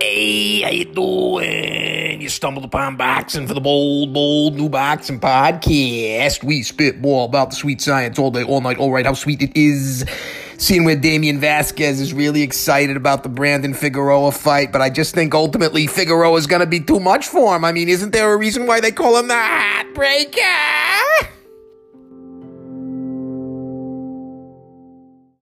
Hey, how you doing? You stumbled upon boxing for the bold, bold new boxing podcast. We spit more about the sweet science all day, all night. All right, how sweet it is. Seeing where Damian Vasquez is really excited about the Brandon Figueroa fight, but I just think ultimately Figueroa is going to be too much for him. I mean, isn't there a reason why they call him the Heartbreaker?